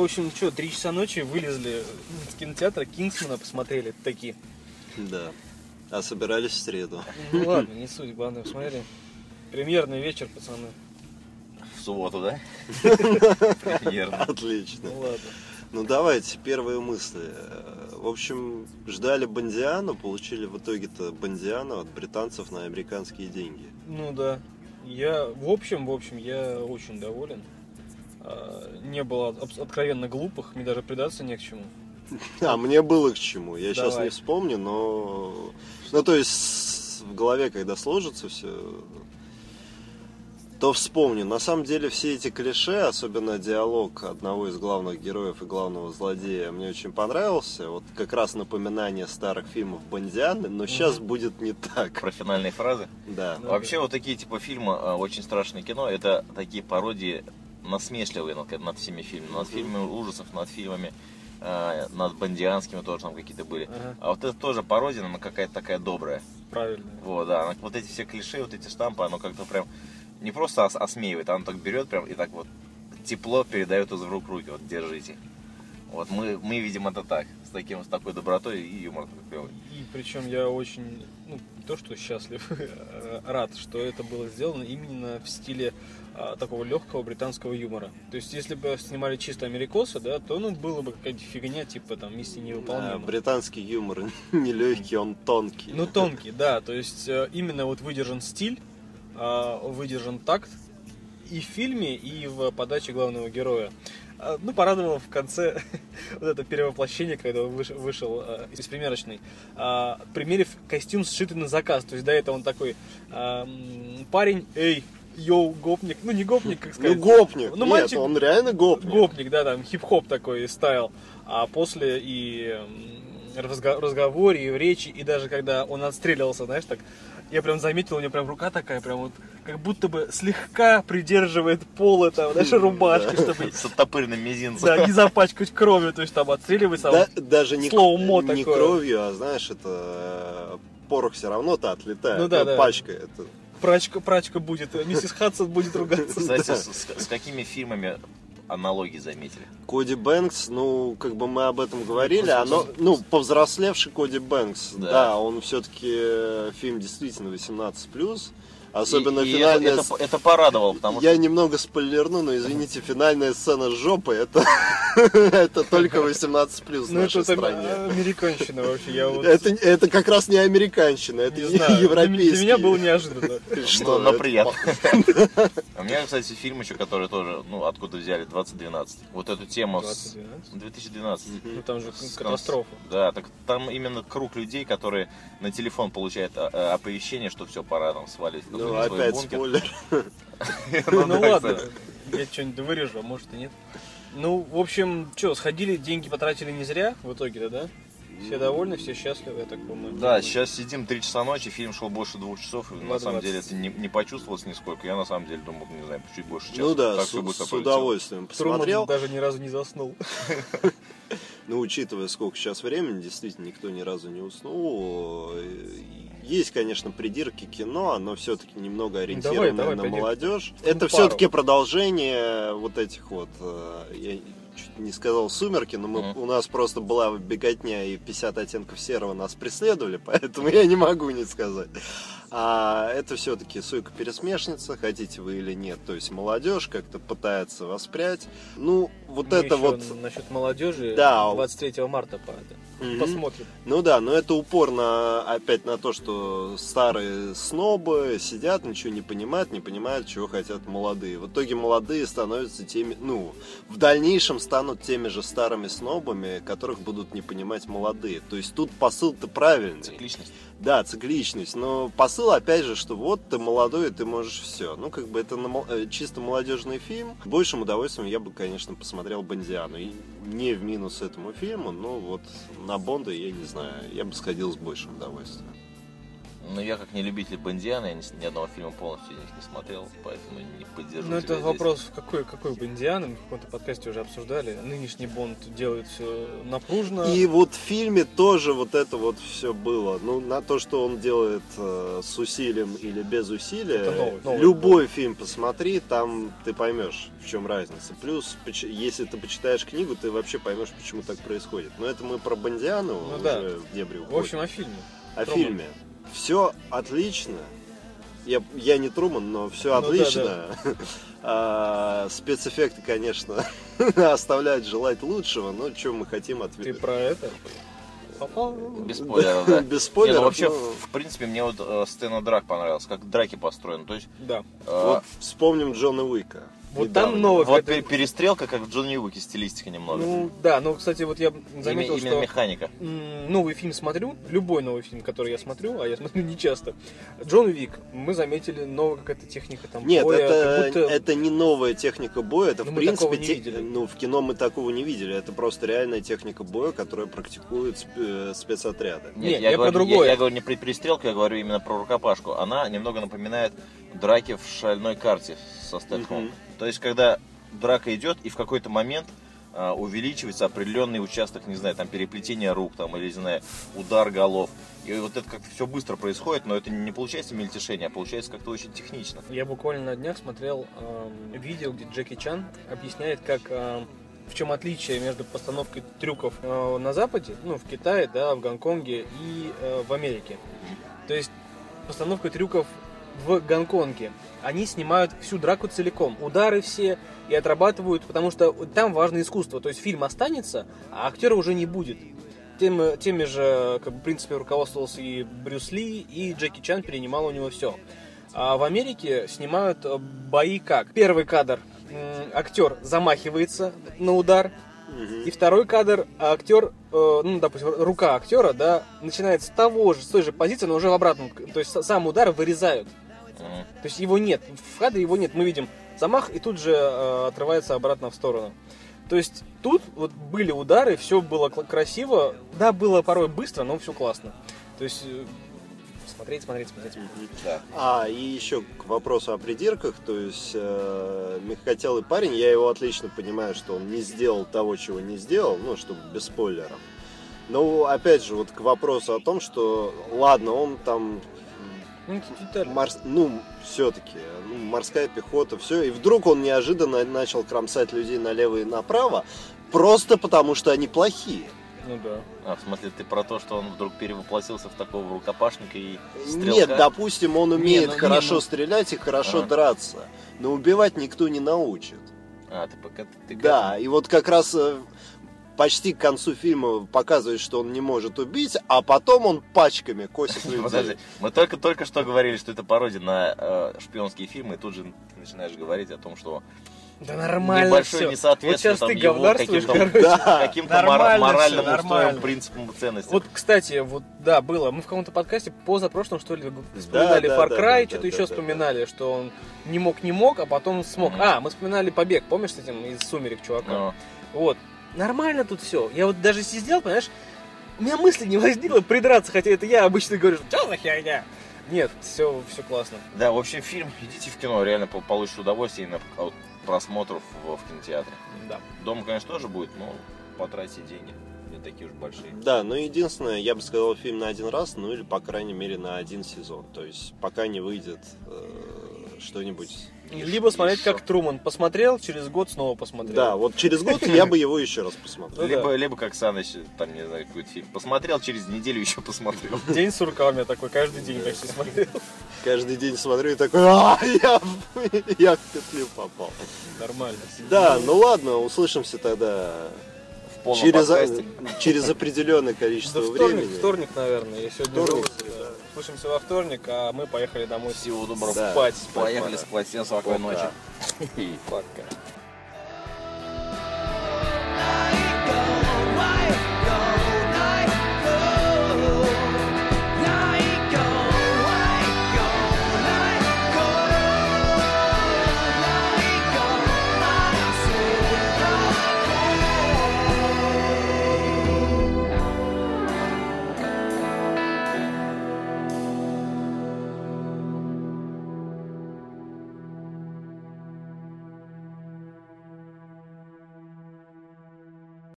в общем, что, три часа ночи вылезли с кинотеатра Кингсмана, посмотрели такие. Да. А собирались в среду. Ну ладно, не суть, главное, посмотрели. Премьерный вечер, пацаны. В субботу, да? Премьерно. Отлично. Ну ладно. Ну давайте, первые мысли. В общем, ждали Бондиану, получили в итоге-то Бондиану от британцев на американские деньги. Ну да. Я, в общем, в общем, я очень доволен. А, Не было откровенно глупых, мне даже придаться не к чему. А мне было к чему. Я сейчас не вспомню, но... Ну, то есть, в голове, когда сложится все, то вспомню. На самом деле, все эти клише, особенно диалог одного из главных героев и главного злодея, мне очень понравился. Вот как раз напоминание старых фильмов Бондианы, но сейчас будет не так. Про финальные фразы. Да. Да. Вообще вот такие типа фильмы э, «Очень страшное кино» это такие пародии насмешливые над, над всеми фильмами. Над фильмами ужасов, над фильмами, э, над бандианскими тоже там какие-то были. Ага. А вот это тоже пародия, но какая-то такая добрая. Правильно. Вот, да. Вот эти все клише, вот эти штампы, оно как-то прям не просто ос- осмеивает, оно так берет прям и так вот тепло передает из рук руки. Вот держите. Вот мы, мы видим это так, с таким, с такой добротой и юмором клевый. И причем я очень, ну, не то что счастлив, рад, что это было сделано именно в стиле а, такого легкого британского юмора. То есть, если бы снимали чисто америкосы, да, то ну было бы какая-то фигня, типа там миссия Да, невыполнима. британский юмор нелегкий, он тонкий. Ну, тонкий, да. То есть э, именно вот выдержан стиль, а, выдержан такт и в фильме, и в подаче главного героя. А, Ну, порадовало в конце вот это перевоплощение, когда он выш- вышел э, из примерочной, а, примерив костюм, сшитый на заказ. То есть до этого он такой а, м, парень, эй, йоу, гопник. Ну, не гопник, как Ну, сказать. гопник. Ну, Нет, мальчик он реально гопник. гопник, да, там хип-хоп такой стайл. А после и разговоре, и в речи, и даже когда он отстреливался, знаешь, так, я прям заметил, у него прям рука такая, прям вот, как будто бы слегка придерживает полы там, знаешь, рубашки, чтобы С оттопыренным мизинцем. да, не запачкать кровью, то есть там отстреливается. Да- а даже не, slow-mo не такое. кровью, а знаешь, это э, порох все равно-то отлетает. Ну да, да. Пачка это. Прачка, прачка будет, миссис Хадсон будет ругаться. Кстати, с, с- с какими фильмами аналогии заметили? Коди Бэнкс, ну, как бы мы об этом говорили, оно, ну, повзрослевший Коди Бэнкс, да, Да. он все-таки фильм действительно 18+, особенно И- и финальная... это, с- это, это порадовало, потому Я немного спойлерну, но извините, финальная сцена с жопой, это, это только 18 плюс в Ну, это нашей стране. американщина вообще, я вот... Это, это как раз не американщина, это не знаю, европейский. для меня было неожиданно. что, Что, но это приятно. У меня, кстати, фильм еще, который тоже, ну, откуда взяли, 2012. Вот эту тему с 2012? 2012. Ну там же катастрофа. конс- Да, так там именно круг людей, которые на телефон получают а, а, оповещение, что все, пора там свалить. Ну, опять бункер. спойлер. Ну, да, ладно, я что-нибудь вырежу, а может и нет. Ну, в общем, что, сходили, деньги потратили не зря в итоге-то, да? Все довольны, все счастливы, я так понимаю. Да, сейчас сидим 3 часа ночи, фильм шел больше двух часов, и на самом деле это не, не почувствовалось нисколько. Я на самом деле думал, не знаю, чуть больше часа. Ну да, Как с, с пролетело. удовольствием посмотрел. даже ни разу не заснул. Ну, учитывая, сколько сейчас времени, действительно, никто ни разу не уснул. Есть, конечно, придирки кино, но все-таки немного ориентированное давай, на придирки. молодежь. Ну, Это все-таки продолжение вот этих вот, э, я чуть не сказал сумерки, но мы, Мгм. у нас просто была беготня и 50 оттенков серого нас преследовали, поэтому я не могу не сказать. А это все-таки сойка-пересмешница, хотите вы или нет. То есть молодежь как-то пытается воспрять. Ну, вот Мы это еще вот Насчет молодежи Да. 23 марта по Мгм. Посмотрим. Ну да, но это упор на, опять на то, что старые снобы сидят, ничего не понимают, не понимают, чего хотят молодые. В итоге молодые становятся теми, ну, в дальнейшем станут теми же старыми снобами, которых будут не понимать молодые. То есть тут посыл-то правильный. Цикличность. Да, цикличность, но посыл опять же, что вот ты молодой, и ты можешь все. Ну, как бы это э, чисто молодежный фильм. Большим удовольствием я бы, конечно, посмотрел Бондиану. Не в минус этому фильму, но вот на Бонда, я не знаю, я бы сходил с большим удовольствием. Ну, я как не любитель Бондиана, я ни, ни одного фильма полностью из них не смотрел, поэтому не поддержу Ну, это здесь. вопрос, какой, какой Бондиан, мы в каком-то подкасте уже обсуждали. Нынешний Бонд делает все напружно. И вот в фильме тоже вот это вот все было. Ну, на то, что он делает э, с усилием или без усилия, Это новый- новый любой фильм посмотри, там ты поймешь, в чем разница. Плюс, поч- если ты почитаешь книгу, ты вообще поймешь, почему так происходит. Но это мы про Бондиану Ну уже да. в дебри В уходим. общем, о фильме. О Труман. фильме. Все отлично. Я, я не Труман, но все Ну да, отлично. А, спецэффекты, конечно, оставляют желать лучшего, но что мы хотим от Ты про это? Без спойлеров, да. Без спойлеров. ну, вообще, ну, в принципе, мне вот э, сцена драк понравилась, как драки построены. То есть, Да. э, Вот вспомним Джона Уика. Вот там недавнего. новый вот пе- перестрелка, как в Джонни Уике, стилистика немного. Ну, да, ну, кстати, вот я заметил, Именно- именно что механика. новый фильм смотрю, любой новый фильм, который я смотрю, а я смотрю не часто. Джон Вик, мы заметили новая какая-то техника там Нет, боя, это, будто- это не новая техника боя, это Ну, в мы принципе, те- видели. ну в кино мы такого не видели, это просто реальная техника боя, которую практикуют э, спецотряды. Нет, я про говорю, другое. Я, я говорю не про перестрелку, я говорю именно про рукопашку. Она немного напоминает драки в шальной карте со Стэтхэмом. Мгм. То есть, когда драка идет, и в какой-то момент а, увеличивается определенный участок, не знаю, там переплетение рук, там, или, не знаю, удар голов. И вот это как-то все быстро происходит, но это не получается мельтешение, а получается как-то очень технично. Я буквально на днях смотрел эм, видео, где Джеки Чан объясняет, как эм, в чем отличие между постановкой трюков э, на Западе, ну, в Китае, да, в Гонконге и э, в Америке. То есть постановка трюков в Гонконге. Они снимают всю драку целиком, удары все и отрабатывают, потому что там важно искусство. То есть фильм останется, а актера уже не будет. Тем, теми же, как бы, в принципе, руководствовался и Брюс Ли, и Джеки Чан перенимал у него все. А в Америке снимают э, бои как? Первый кадр. Актер замахивается на удар, и второй кадр, актер, э, ну, допустим, рука актера, да, начинает с того же, с той же позиции, но уже в обратном. То есть сам удар вырезают. То есть его нет. В кадре его нет. Мы видим замах и тут же э, отрывается обратно в сторону. То есть тут вот были удары, все было красиво. Да, было порой быстро, но все классно. То есть э, смотреть, смотреть, смотреть. Да. А, и еще к вопросу о придирках, то есть э, мягкотелый парень, я его отлично понимаю, что он не сделал того, чего не сделал, ну, чтобы без спойлеров. Но, опять же, вот к вопросу о том, что, ладно, он там, Ну, детали. морс- ну, все-таки, ну, морская пехота, все, и вдруг он неожиданно начал кромсать людей налево и направо, просто потому что они плохие. Ну да. А, в смысле, ты про то, что он вдруг перевоплотился в такого рукопашника и стрелка? Нет, допустим, он умеет ну, не, хорошо ну- стрелять и хорошо Ага. драться, но убивать никто не научит. А, ты пока... Ты к Да, и вот как раз э, почти к концу фильма показывает, что он не может убить, а потом он пачками косит людей. Подожди, мы только только что говорили, что это пародия на э, шпионские фильмы, и тут же ты начинаешь говорить о том, что Да нормально небольшое всё. несоответствие Вот там, ты его каким-то. Да. каким-то Нормально моральным всё, устоям, нормально. принципам, ценностям. Вот, кстати, вот да, было. Мы в каком-то подкасте позапрошлом, что ли, вспоминали да, Far да, Cry, да, что-то да, еще да, вспоминали, что он не мог, не мог, а потом смог. Мгм. А, мы вспоминали побег, помнишь, с этим из сумерек чувака? Ну, Вот. Нормально тут все. Я вот даже сидел, понимаешь, у меня мысли не возникло придраться, хотя это я обычно говорю, что за херня? Нет, все, все классно. да, в общем, фильм, идите в кино, реально по- получите удовольствие именно от просмотров в, в кинотеатре. Да. Дома, конечно, тоже будет, но потратьте деньги, не такие уж большие. Да, но единственное, я бы сказал, фильм на один раз, ну или, по крайней мере, на один сезон. То есть, пока не выйдет э, что-нибудь... Либо смотреть, как Труман посмотрел, через год снова посмотрел. Да, вот через год я бы его еще раз посмотрел. Ну либо, либо как Саныч, там, не знаю, какой-то фильм. Посмотрел, через неделю еще посмотрел. День сурка у меня такой, каждый день почти смотрел. Каждый день смотрю и такой, а, я, я в петлю попал. Нормально. Да, ну ладно, услышимся тогда В полном через, подкасте. через определенное количество Да вторник, времени. вторник, наверное. Я сегодня Вторник, Слышимся во вторник, а мы поехали домой Всего доброго. Да. спать. спать Поехали спать. Всем спокойной ночи. Пока.